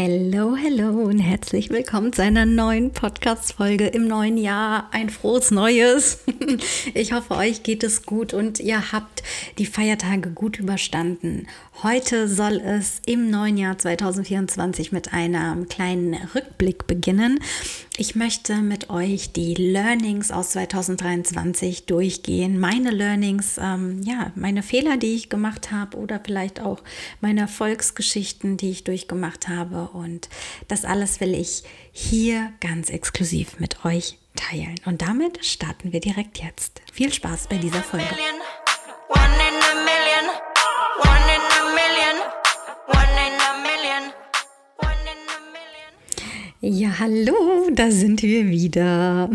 Hello, hello und herzlich willkommen zu einer neuen Podcast-Folge im neuen Jahr. Ein frohes Neues. Ich hoffe, euch geht es gut und ihr habt die Feiertage gut überstanden. Heute soll es im neuen Jahr 2024 mit einem kleinen Rückblick beginnen. Ich möchte mit euch die Learnings aus 2023 durchgehen. Meine Learnings, ähm, ja, meine Fehler, die ich gemacht habe oder vielleicht auch meine Erfolgsgeschichten, die ich durchgemacht habe. Und das alles will ich hier ganz exklusiv mit euch teilen. Und damit starten wir direkt jetzt. Viel Spaß bei dieser Folge. Hallo, da sind wir wieder.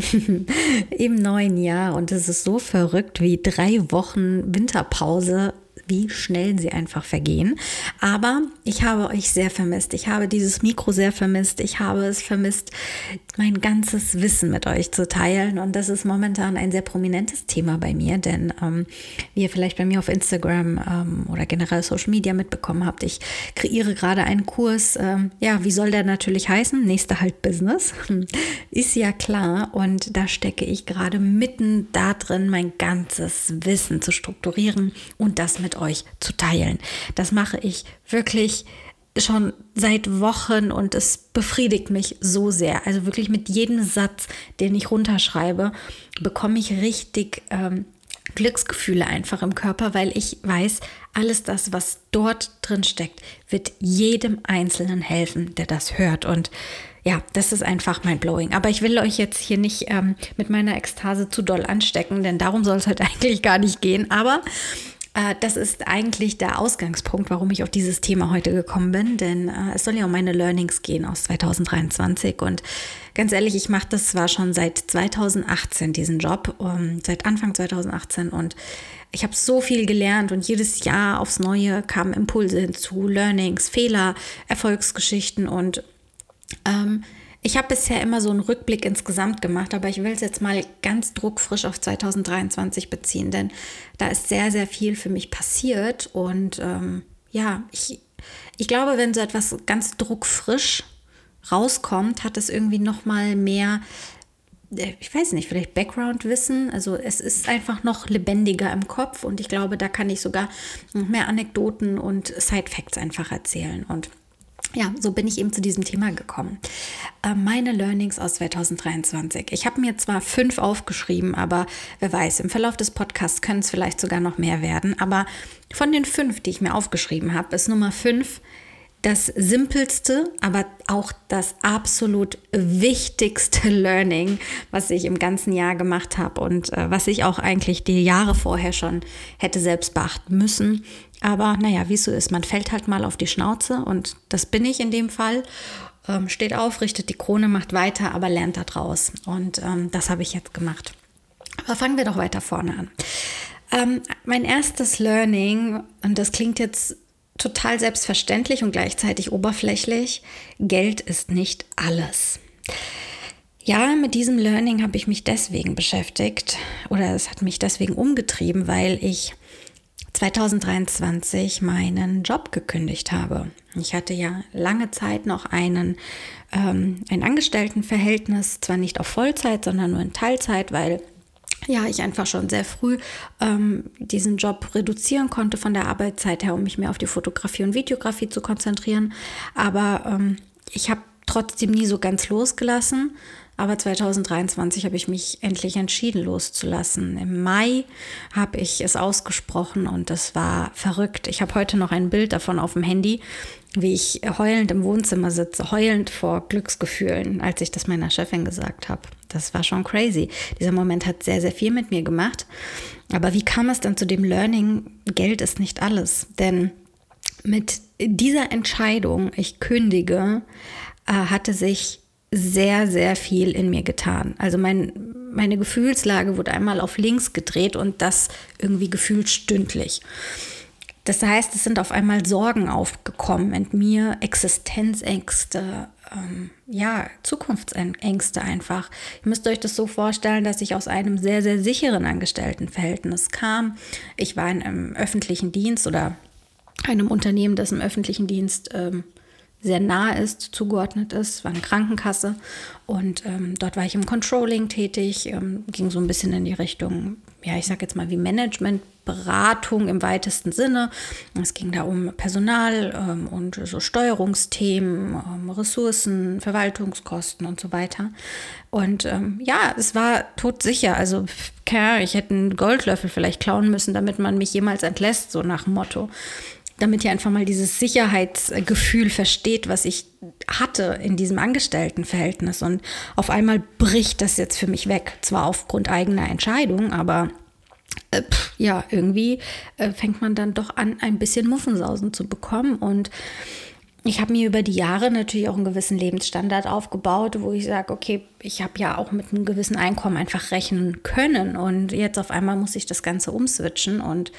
Im neuen Jahr und es ist so verrückt wie drei Wochen Winterpause wie schnell sie einfach vergehen. Aber ich habe euch sehr vermisst. Ich habe dieses Mikro sehr vermisst. Ich habe es vermisst, mein ganzes Wissen mit euch zu teilen. Und das ist momentan ein sehr prominentes Thema bei mir, denn ähm, wie ihr vielleicht bei mir auf Instagram ähm, oder generell Social Media mitbekommen habt, ich kreiere gerade einen Kurs. Ähm, ja, wie soll der natürlich heißen? Nächster halt Business. ist ja klar. Und da stecke ich gerade mitten da drin, mein ganzes Wissen zu strukturieren und das mit mit euch zu teilen. Das mache ich wirklich schon seit Wochen und es befriedigt mich so sehr. Also wirklich mit jedem Satz, den ich runterschreibe, bekomme ich richtig ähm, Glücksgefühle einfach im Körper, weil ich weiß, alles das, was dort drin steckt, wird jedem Einzelnen helfen, der das hört. Und ja, das ist einfach mein Blowing. Aber ich will euch jetzt hier nicht ähm, mit meiner Ekstase zu doll anstecken, denn darum soll es halt eigentlich gar nicht gehen. Aber das ist eigentlich der Ausgangspunkt, warum ich auf dieses Thema heute gekommen bin, denn äh, es soll ja um meine Learnings gehen aus 2023 und ganz ehrlich, ich mache das zwar schon seit 2018 diesen Job, um, seit Anfang 2018 und ich habe so viel gelernt und jedes Jahr aufs Neue kamen Impulse hinzu, Learnings, Fehler, Erfolgsgeschichten. Und ähm, ich habe bisher immer so einen Rückblick insgesamt gemacht, aber ich will es jetzt mal ganz druckfrisch auf 2023 beziehen, denn da ist sehr, sehr viel für mich passiert. Und ähm, ja, ich, ich glaube, wenn so etwas ganz druckfrisch rauskommt, hat es irgendwie noch mal mehr äh, ich weiß nicht, vielleicht Background-Wissen. Also es ist einfach noch lebendiger im Kopf und ich glaube, da kann ich sogar noch mehr Anekdoten und Side-Facts einfach erzählen. Und ja, so bin ich eben zu diesem Thema gekommen. Äh, meine Learnings aus 2023. Ich habe mir zwar fünf aufgeschrieben, aber wer weiß, im Verlauf des Podcasts können es vielleicht sogar noch mehr werden. Aber von den fünf, die ich mir aufgeschrieben habe, ist Nummer fünf das simpelste, aber auch das absolut wichtigste Learning, was ich im ganzen Jahr gemacht habe und äh, was ich auch eigentlich die Jahre vorher schon hätte selbst beachten müssen. Aber naja, wie es so ist, man fällt halt mal auf die Schnauze und das bin ich in dem Fall. Ähm, steht auf, richtet die Krone, macht weiter, aber lernt da draus. Und ähm, das habe ich jetzt gemacht. Aber fangen wir doch weiter vorne an. Ähm, mein erstes Learning, und das klingt jetzt total selbstverständlich und gleichzeitig oberflächlich. Geld ist nicht alles. Ja, mit diesem Learning habe ich mich deswegen beschäftigt oder es hat mich deswegen umgetrieben, weil ich 2023 meinen Job gekündigt habe. Ich hatte ja lange Zeit noch einen, ähm, ein Angestelltenverhältnis, zwar nicht auf Vollzeit, sondern nur in Teilzeit, weil ja, ich einfach schon sehr früh ähm, diesen Job reduzieren konnte von der Arbeitszeit her, um mich mehr auf die Fotografie und Videografie zu konzentrieren. Aber ähm, ich habe trotzdem nie so ganz losgelassen. Aber 2023 habe ich mich endlich entschieden loszulassen. Im Mai habe ich es ausgesprochen und das war verrückt. Ich habe heute noch ein Bild davon auf dem Handy, wie ich heulend im Wohnzimmer sitze, heulend vor Glücksgefühlen, als ich das meiner Chefin gesagt habe. Das war schon crazy. Dieser Moment hat sehr, sehr viel mit mir gemacht. Aber wie kam es dann zu dem Learning, Geld ist nicht alles? Denn mit dieser Entscheidung, ich kündige, äh, hatte sich sehr, sehr viel in mir getan. Also mein, meine Gefühlslage wurde einmal auf links gedreht und das irgendwie gefühlt stündlich. Das heißt, es sind auf einmal Sorgen aufgekommen in mir, Existenzängste, ähm, ja, Zukunftsängste einfach. Ihr müsst euch das so vorstellen, dass ich aus einem sehr, sehr sicheren Angestelltenverhältnis kam. Ich war in einem öffentlichen Dienst oder einem Unternehmen, das im öffentlichen Dienst ähm, sehr nah ist, zugeordnet ist, war eine Krankenkasse. Und ähm, dort war ich im Controlling tätig, ähm, ging so ein bisschen in die Richtung, ja, ich sage jetzt mal wie Managementberatung im weitesten Sinne. Es ging da um Personal ähm, und so Steuerungsthemen, ähm, Ressourcen, Verwaltungskosten und so weiter. Und ähm, ja, es war todsicher. Also, ich hätte einen Goldlöffel vielleicht klauen müssen, damit man mich jemals entlässt, so nach dem Motto damit ihr einfach mal dieses Sicherheitsgefühl versteht, was ich hatte in diesem Angestelltenverhältnis. Und auf einmal bricht das jetzt für mich weg. Zwar aufgrund eigener Entscheidung, aber äh, pff, ja, irgendwie äh, fängt man dann doch an, ein bisschen Muffensausen zu bekommen. Und ich habe mir über die Jahre natürlich auch einen gewissen Lebensstandard aufgebaut, wo ich sage, okay, ich habe ja auch mit einem gewissen Einkommen einfach rechnen können. Und jetzt auf einmal muss ich das Ganze umswitchen. Und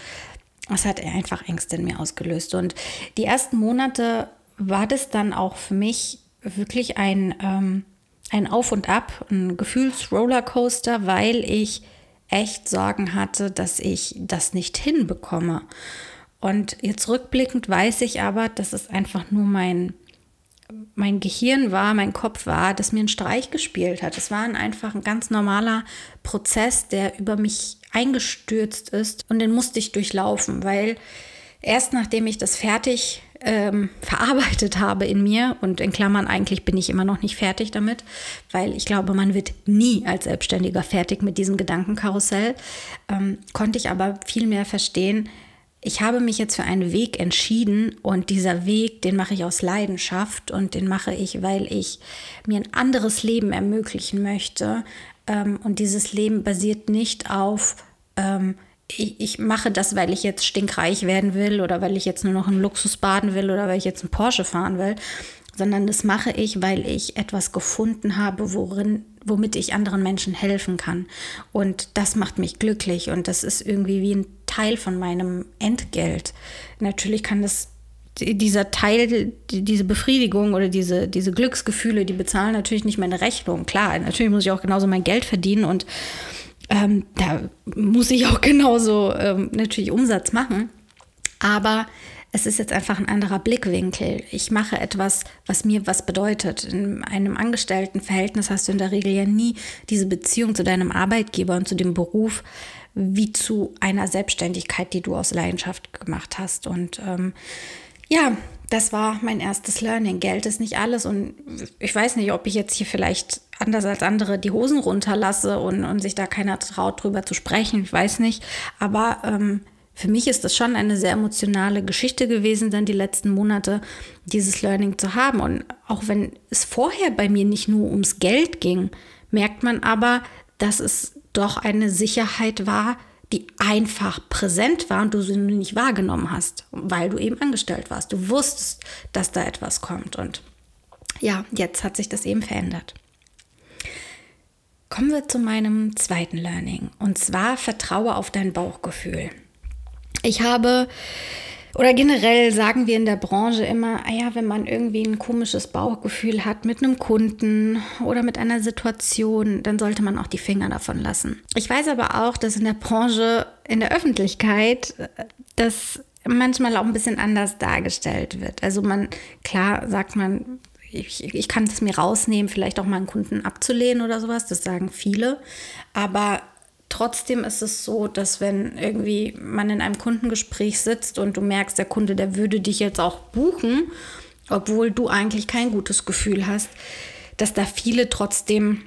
das hat einfach Ängste in mir ausgelöst. Und die ersten Monate war das dann auch für mich wirklich ein, ähm, ein Auf und Ab, ein Gefühlsrollercoaster, weil ich echt Sorgen hatte, dass ich das nicht hinbekomme. Und jetzt rückblickend weiß ich aber, dass es einfach nur mein, mein Gehirn war, mein Kopf war, das mir einen Streich gespielt hat. Es war einfach ein ganz normaler Prozess, der über mich eingestürzt ist und den musste ich durchlaufen, weil erst nachdem ich das fertig ähm, verarbeitet habe in mir und in Klammern eigentlich bin ich immer noch nicht fertig damit, weil ich glaube, man wird nie als Selbstständiger fertig mit diesem Gedankenkarussell, ähm, konnte ich aber viel mehr verstehen, ich habe mich jetzt für einen Weg entschieden und dieser Weg, den mache ich aus Leidenschaft und den mache ich, weil ich mir ein anderes Leben ermöglichen möchte. Ähm, und dieses Leben basiert nicht auf, ähm, ich, ich, mache das, weil ich jetzt stinkreich werden will oder weil ich jetzt nur noch einen Luxus baden will oder weil ich jetzt einen Porsche fahren will, sondern das mache ich, weil ich etwas gefunden habe, worin womit ich anderen Menschen helfen kann. Und das macht mich glücklich und das ist irgendwie wie ein Teil von meinem Entgelt. Natürlich kann das dieser Teil, diese Befriedigung oder diese, diese Glücksgefühle, die bezahlen natürlich nicht meine Rechnung. Klar, natürlich muss ich auch genauso mein Geld verdienen und ähm, da muss ich auch genauso ähm, natürlich Umsatz machen. Aber es ist jetzt einfach ein anderer Blickwinkel. Ich mache etwas, was mir was bedeutet. In einem Angestelltenverhältnis hast du in der Regel ja nie diese Beziehung zu deinem Arbeitgeber und zu dem Beruf wie zu einer Selbstständigkeit, die du aus Leidenschaft gemacht hast. Und ähm, ja, das war mein erstes Learning. Geld ist nicht alles. Und ich weiß nicht, ob ich jetzt hier vielleicht anders als andere die Hosen runterlasse und, und sich da keiner traut, drüber zu sprechen. Ich weiß nicht. Aber ähm, für mich ist das schon eine sehr emotionale Geschichte gewesen, dann die letzten Monate dieses Learning zu haben. Und auch wenn es vorher bei mir nicht nur ums Geld ging, merkt man aber, dass es doch eine Sicherheit war, die einfach präsent war und du sie nicht wahrgenommen hast, weil du eben angestellt warst. Du wusstest, dass da etwas kommt. Und ja, jetzt hat sich das eben verändert. Kommen wir zu meinem zweiten Learning. Und zwar vertraue auf dein Bauchgefühl. Ich habe, oder generell sagen wir in der Branche immer, ah ja, wenn man irgendwie ein komisches Bauchgefühl hat mit einem Kunden oder mit einer Situation, dann sollte man auch die Finger davon lassen. Ich weiß aber auch, dass in der Branche, in der Öffentlichkeit, das manchmal auch ein bisschen anders dargestellt wird. Also man, klar sagt man, ich, ich kann es mir rausnehmen, vielleicht auch mal einen Kunden abzulehnen oder sowas, das sagen viele. Aber Trotzdem ist es so, dass wenn irgendwie man in einem Kundengespräch sitzt und du merkst, der Kunde, der würde dich jetzt auch buchen, obwohl du eigentlich kein gutes Gefühl hast, dass da viele trotzdem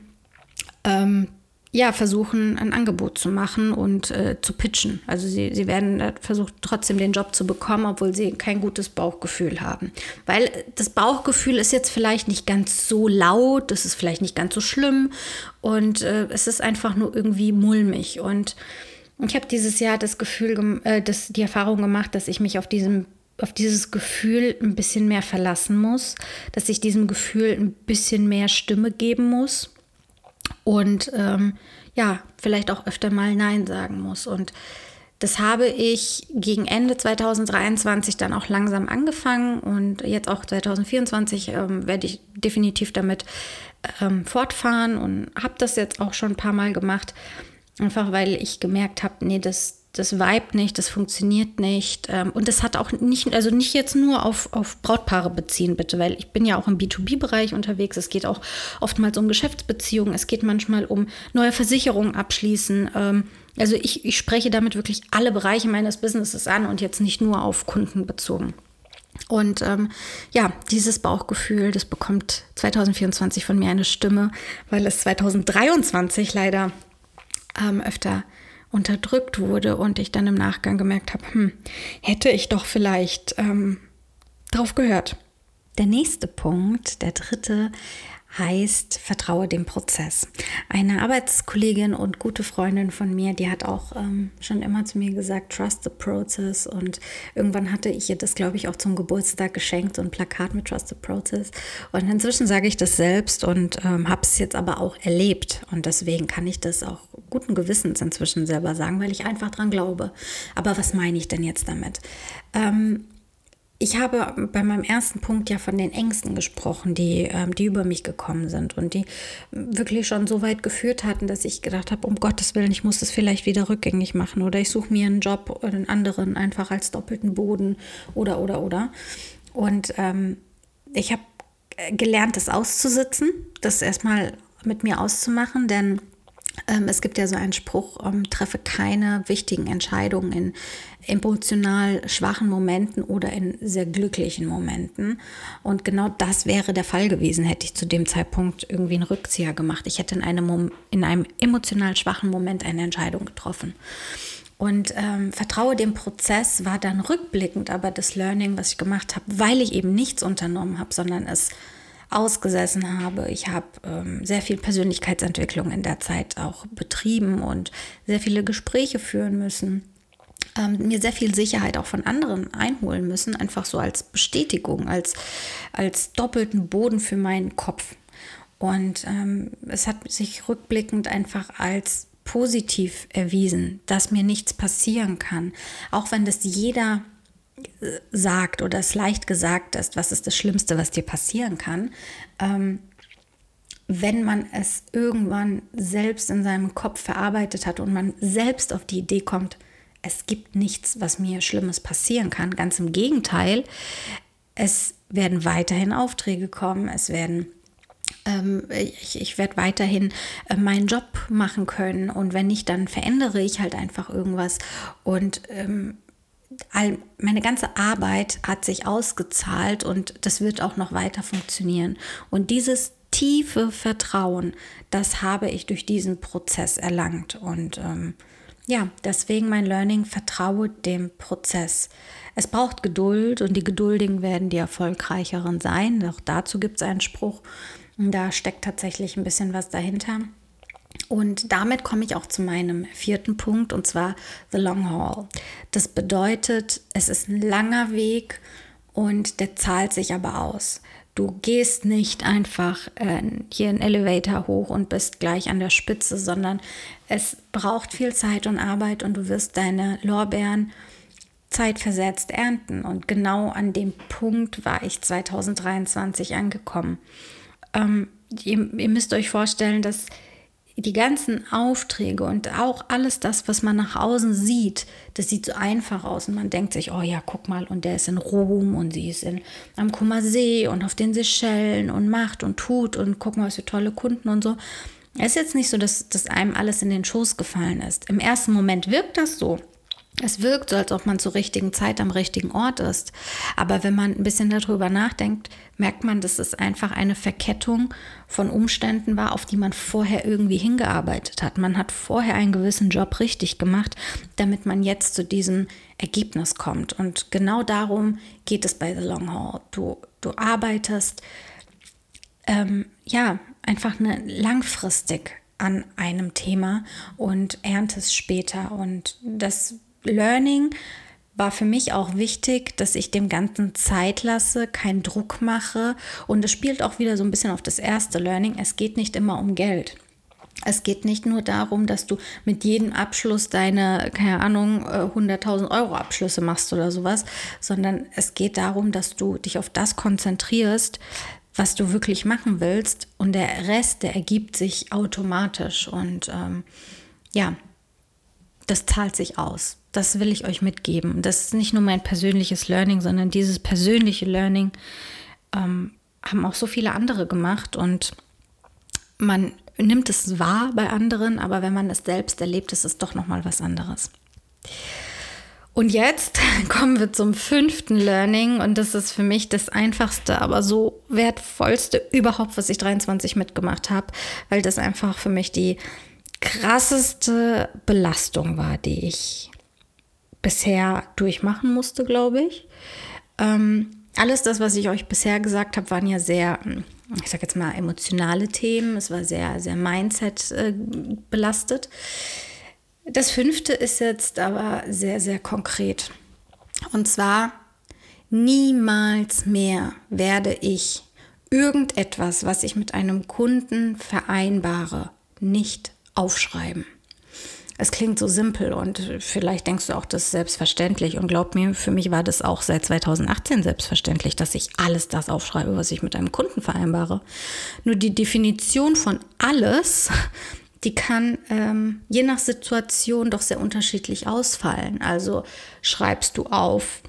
ähm, ja, versuchen, ein Angebot zu machen und äh, zu pitchen. Also sie, sie werden äh, versucht, trotzdem den Job zu bekommen, obwohl sie kein gutes Bauchgefühl haben. Weil das Bauchgefühl ist jetzt vielleicht nicht ganz so laut, das ist vielleicht nicht ganz so schlimm und äh, es ist einfach nur irgendwie mulmig. Und ich habe dieses Jahr das Gefühl, äh, das, die Erfahrung gemacht, dass ich mich auf diesem auf dieses Gefühl ein bisschen mehr verlassen muss, dass ich diesem Gefühl ein bisschen mehr Stimme geben muss und ähm, ja, vielleicht auch öfter mal Nein sagen muss. Und das habe ich gegen Ende 2023 dann auch langsam angefangen und jetzt auch 2024 ähm, werde ich definitiv damit ähm, fortfahren und habe das jetzt auch schon ein paar Mal gemacht, einfach weil ich gemerkt habe, nee, das, das vibet nicht, das funktioniert nicht. Ähm, und das hat auch nicht, also nicht jetzt nur auf, auf Brautpaare beziehen, bitte, weil ich bin ja auch im B2B-Bereich unterwegs. Es geht auch oftmals um Geschäftsbeziehungen, es geht manchmal um neue Versicherungen abschließen. Ähm, also ich, ich spreche damit wirklich alle Bereiche meines Businesses an und jetzt nicht nur auf Kunden bezogen. Und ähm, ja, dieses Bauchgefühl, das bekommt 2024 von mir eine Stimme, weil es 2023 leider ähm, öfter unterdrückt wurde und ich dann im Nachgang gemerkt habe, hm, hätte ich doch vielleicht ähm, drauf gehört. Der nächste Punkt, der dritte, heißt Vertraue dem Prozess. Eine Arbeitskollegin und gute Freundin von mir, die hat auch ähm, schon immer zu mir gesagt, Trust the Process. Und irgendwann hatte ich ihr das, glaube ich, auch zum Geburtstag geschenkt, so ein Plakat mit Trust the Process. Und inzwischen sage ich das selbst und ähm, habe es jetzt aber auch erlebt. Und deswegen kann ich das auch guten Gewissens inzwischen selber sagen, weil ich einfach dran glaube. Aber was meine ich denn jetzt damit? Ähm, ich habe bei meinem ersten Punkt ja von den Ängsten gesprochen, die, ähm, die über mich gekommen sind und die wirklich schon so weit geführt hatten, dass ich gedacht habe, um Gottes Willen, ich muss das vielleicht wieder rückgängig machen oder ich suche mir einen Job oder einen anderen einfach als doppelten Boden oder oder oder. Und ähm, ich habe gelernt, das auszusitzen, das erstmal mit mir auszumachen, denn es gibt ja so einen Spruch, ähm, treffe keine wichtigen Entscheidungen in emotional schwachen Momenten oder in sehr glücklichen Momenten. Und genau das wäre der Fall gewesen, hätte ich zu dem Zeitpunkt irgendwie einen Rückzieher gemacht. Ich hätte in einem, in einem emotional schwachen Moment eine Entscheidung getroffen. Und ähm, vertraue dem Prozess war dann rückblickend aber das Learning, was ich gemacht habe, weil ich eben nichts unternommen habe, sondern es ausgesessen habe. Ich habe ähm, sehr viel Persönlichkeitsentwicklung in der Zeit auch betrieben und sehr viele Gespräche führen müssen. Ähm, mir sehr viel Sicherheit auch von anderen einholen müssen, einfach so als Bestätigung, als, als doppelten Boden für meinen Kopf. Und ähm, es hat sich rückblickend einfach als positiv erwiesen, dass mir nichts passieren kann, auch wenn das jeder sagt oder es leicht gesagt ist, was ist das Schlimmste, was dir passieren kann, ähm, wenn man es irgendwann selbst in seinem Kopf verarbeitet hat und man selbst auf die Idee kommt, es gibt nichts, was mir Schlimmes passieren kann. Ganz im Gegenteil, es werden weiterhin Aufträge kommen, es werden ähm, ich, ich werde weiterhin äh, meinen Job machen können und wenn nicht, dann verändere ich halt einfach irgendwas und ähm, all, meine ganze Arbeit hat sich ausgezahlt und das wird auch noch weiter funktionieren. Und dieses tiefe Vertrauen, das habe ich durch diesen Prozess erlangt. Und ähm, ja, deswegen mein Learning, vertraue dem Prozess. Es braucht Geduld und die Geduldigen werden die erfolgreicheren sein. Auch dazu gibt es einen Spruch. Da steckt tatsächlich ein bisschen was dahinter. Und damit komme ich auch zu meinem vierten Punkt, und zwar The Long Haul. Das bedeutet, es ist ein langer Weg und der zahlt sich aber aus. Du gehst nicht einfach äh, hier einen Elevator hoch und bist gleich an der Spitze, sondern es braucht viel Zeit und Arbeit und du wirst deine Lorbeeren zeitversetzt ernten. Und genau an dem Punkt war ich 2023 angekommen. Ähm, ihr, ihr müsst euch vorstellen, dass die ganzen Aufträge und auch alles das, was man nach außen sieht, das sieht so einfach aus und man denkt sich, oh ja, guck mal, und der ist in Rom und sie ist in, am Kummersee und auf den Seychellen und macht und tut und guck mal, was für tolle Kunden und so. Es ist jetzt nicht so, dass, dass einem alles in den Schoß gefallen ist. Im ersten Moment wirkt das so. Es wirkt so, als ob man zur richtigen Zeit am richtigen Ort ist. Aber wenn man ein bisschen darüber nachdenkt, merkt man, dass es einfach eine Verkettung von Umständen war, auf die man vorher irgendwie hingearbeitet hat. Man hat vorher einen gewissen Job richtig gemacht, damit man jetzt zu diesem Ergebnis kommt. Und genau darum geht es bei The Long Haul. Du, du arbeitest ähm, ja einfach eine langfristig an einem Thema und erntest später. Und das Learning war für mich auch wichtig, dass ich dem Ganzen Zeit lasse, keinen Druck mache. Und es spielt auch wieder so ein bisschen auf das erste Learning. Es geht nicht immer um Geld. Es geht nicht nur darum, dass du mit jedem Abschluss deine, keine Ahnung, 100.000 äh, Euro Abschlüsse machst oder sowas, sondern es geht darum, dass du dich auf das konzentrierst, was du wirklich machen willst und der Rest, der ergibt sich automatisch und ähm, ja, das zahlt sich aus das will ich euch mitgeben. Das ist nicht nur mein persönliches Learning, sondern dieses persönliche Learning ähm, haben auch so viele andere gemacht und man nimmt es wahr bei anderen, aber wenn man es selbst erlebt, ist es doch noch mal was anderes. Und jetzt kommen wir zum fünften Learning und das ist für mich das einfachste, aber so wertvollste überhaupt, was ich 23 mitgemacht habe, weil das einfach für mich die krasseste Belastung war, die ich bisher durchmachen musste, glaube ich. Ähm, alles das, was ich euch bisher gesagt habe, waren ja sehr, ich sage jetzt mal, emotionale Themen. Es war sehr, sehr Mindset äh, belastet. Das fünfte ist jetzt aber sehr, sehr konkret. Und zwar, niemals mehr werde ich irgendetwas, was ich mit einem Kunden vereinbare, nicht aufschreiben. Es klingt so simpel und vielleicht denkst du auch, das ist selbstverständlich. Und glaub mir, für mich war das auch seit 2018 selbstverständlich, dass ich alles das aufschreibe, was ich mit einem Kunden vereinbare. Nur die Definition von alles, die kann ähm, je nach Situation doch sehr unterschiedlich ausfallen. Also schreibst du auf,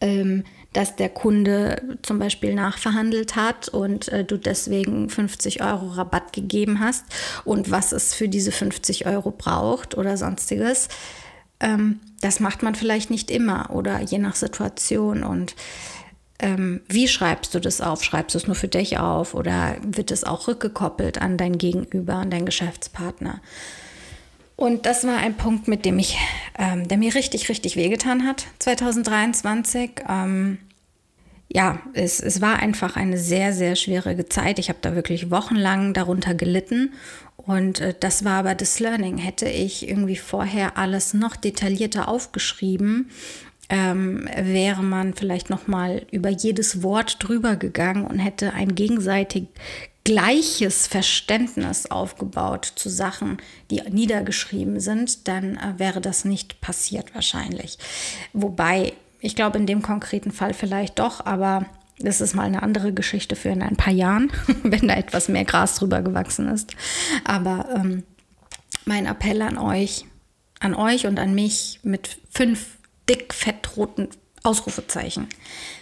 ähm, dass der Kunde zum Beispiel nachverhandelt hat und äh, du deswegen 50 Euro Rabatt gegeben hast und was es für diese 50 Euro braucht oder sonstiges. Ähm, das macht man vielleicht nicht immer oder je nach Situation und ähm, wie schreibst du das auf? Schreibst du es nur für dich auf oder wird es auch rückgekoppelt an dein Gegenüber, an deinen Geschäftspartner? Und das war ein Punkt, mit dem ich, ähm, der mir richtig, richtig wehgetan hat 2023. Ähm, ja, es, es war einfach eine sehr, sehr schwierige Zeit. Ich habe da wirklich wochenlang darunter gelitten. Und äh, das war aber das Learning. Hätte ich irgendwie vorher alles noch detaillierter aufgeschrieben, ähm, wäre man vielleicht noch mal über jedes Wort drüber gegangen und hätte ein gegenseitig gleiches Verständnis aufgebaut zu Sachen, die niedergeschrieben sind, dann äh, wäre das nicht passiert wahrscheinlich. Wobei ich glaube, in dem konkreten Fall vielleicht doch, aber das ist mal eine andere Geschichte für in ein paar Jahren, wenn da etwas mehr Gras drüber gewachsen ist. Aber ähm, mein Appell an euch, an euch und an mich mit fünf dick fettroten Ausrufezeichen.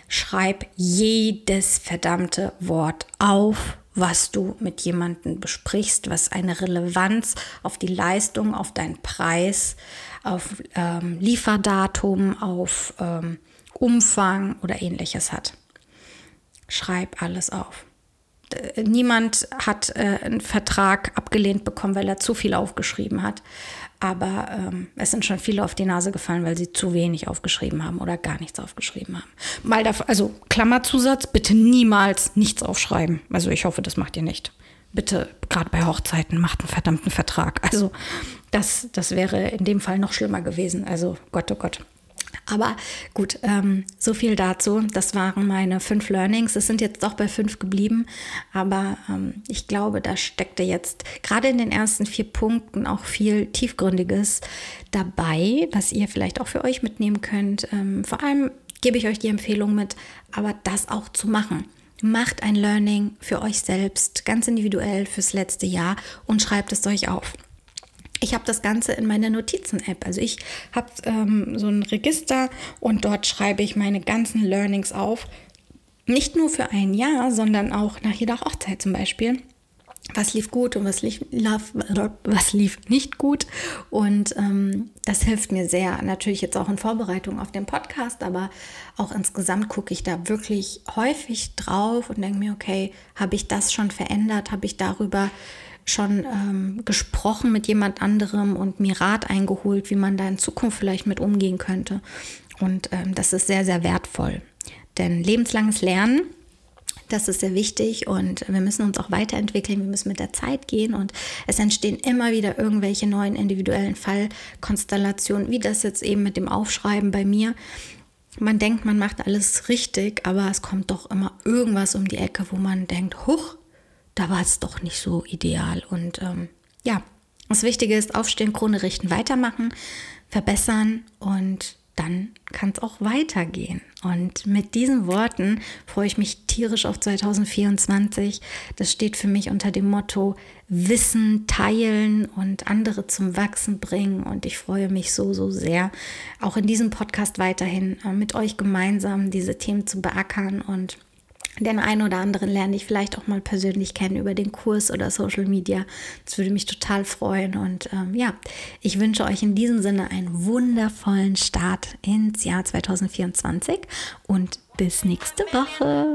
Schreib jedes verdammte Wort auf, was du mit jemandem besprichst, was eine Relevanz auf die Leistung, auf deinen Preis, auf ähm, Lieferdatum, auf ähm, Umfang oder ähnliches hat. Schreib alles auf. Niemand hat äh, einen Vertrag abgelehnt bekommen, weil er zu viel aufgeschrieben hat. Aber ähm, es sind schon viele auf die Nase gefallen, weil sie zu wenig aufgeschrieben haben oder gar nichts aufgeschrieben haben. Mal dafür, also Klammerzusatz, bitte niemals nichts aufschreiben. Also ich hoffe, das macht ihr nicht. Bitte, gerade bei Hochzeiten, macht einen verdammten Vertrag. Also das, das wäre in dem Fall noch schlimmer gewesen. Also Gott, oh Gott. Aber gut, ähm, so viel dazu. Das waren meine fünf Learnings. Es sind jetzt doch bei fünf geblieben. Aber ähm, ich glaube, da steckte jetzt gerade in den ersten vier Punkten auch viel Tiefgründiges dabei, was ihr vielleicht auch für euch mitnehmen könnt. Ähm, vor allem gebe ich euch die Empfehlung mit, aber das auch zu machen. Macht ein Learning für euch selbst, ganz individuell fürs letzte Jahr und schreibt es euch auf. Ich habe das Ganze in meiner Notizen-App. Also ich habe ähm, so ein Register und dort schreibe ich meine ganzen Learnings auf. Nicht nur für ein Jahr, sondern auch nach jeder Hochzeit zum Beispiel. Was lief gut und was lief, was lief nicht gut. Und ähm, das hilft mir sehr. Natürlich jetzt auch in Vorbereitung auf den Podcast, aber auch insgesamt gucke ich da wirklich häufig drauf und denke mir, okay, habe ich das schon verändert? Habe ich darüber schon ähm, gesprochen mit jemand anderem und mir Rat eingeholt, wie man da in Zukunft vielleicht mit umgehen könnte. Und ähm, das ist sehr, sehr wertvoll. Denn lebenslanges Lernen, das ist sehr wichtig und wir müssen uns auch weiterentwickeln, wir müssen mit der Zeit gehen und es entstehen immer wieder irgendwelche neuen individuellen Fallkonstellationen, wie das jetzt eben mit dem Aufschreiben bei mir. Man denkt, man macht alles richtig, aber es kommt doch immer irgendwas um die Ecke, wo man denkt, huch, da war es doch nicht so ideal. Und ähm, ja, das Wichtige ist, aufstehen, Krone richten, weitermachen, verbessern und dann kann es auch weitergehen. Und mit diesen Worten freue ich mich tierisch auf 2024. Das steht für mich unter dem Motto Wissen teilen und andere zum Wachsen bringen. Und ich freue mich so, so sehr, auch in diesem Podcast weiterhin äh, mit euch gemeinsam diese Themen zu beackern und den einen oder anderen lerne ich vielleicht auch mal persönlich kennen über den Kurs oder Social Media. Das würde mich total freuen. Und ähm, ja, ich wünsche euch in diesem Sinne einen wundervollen Start ins Jahr 2024 und bis nächste Woche.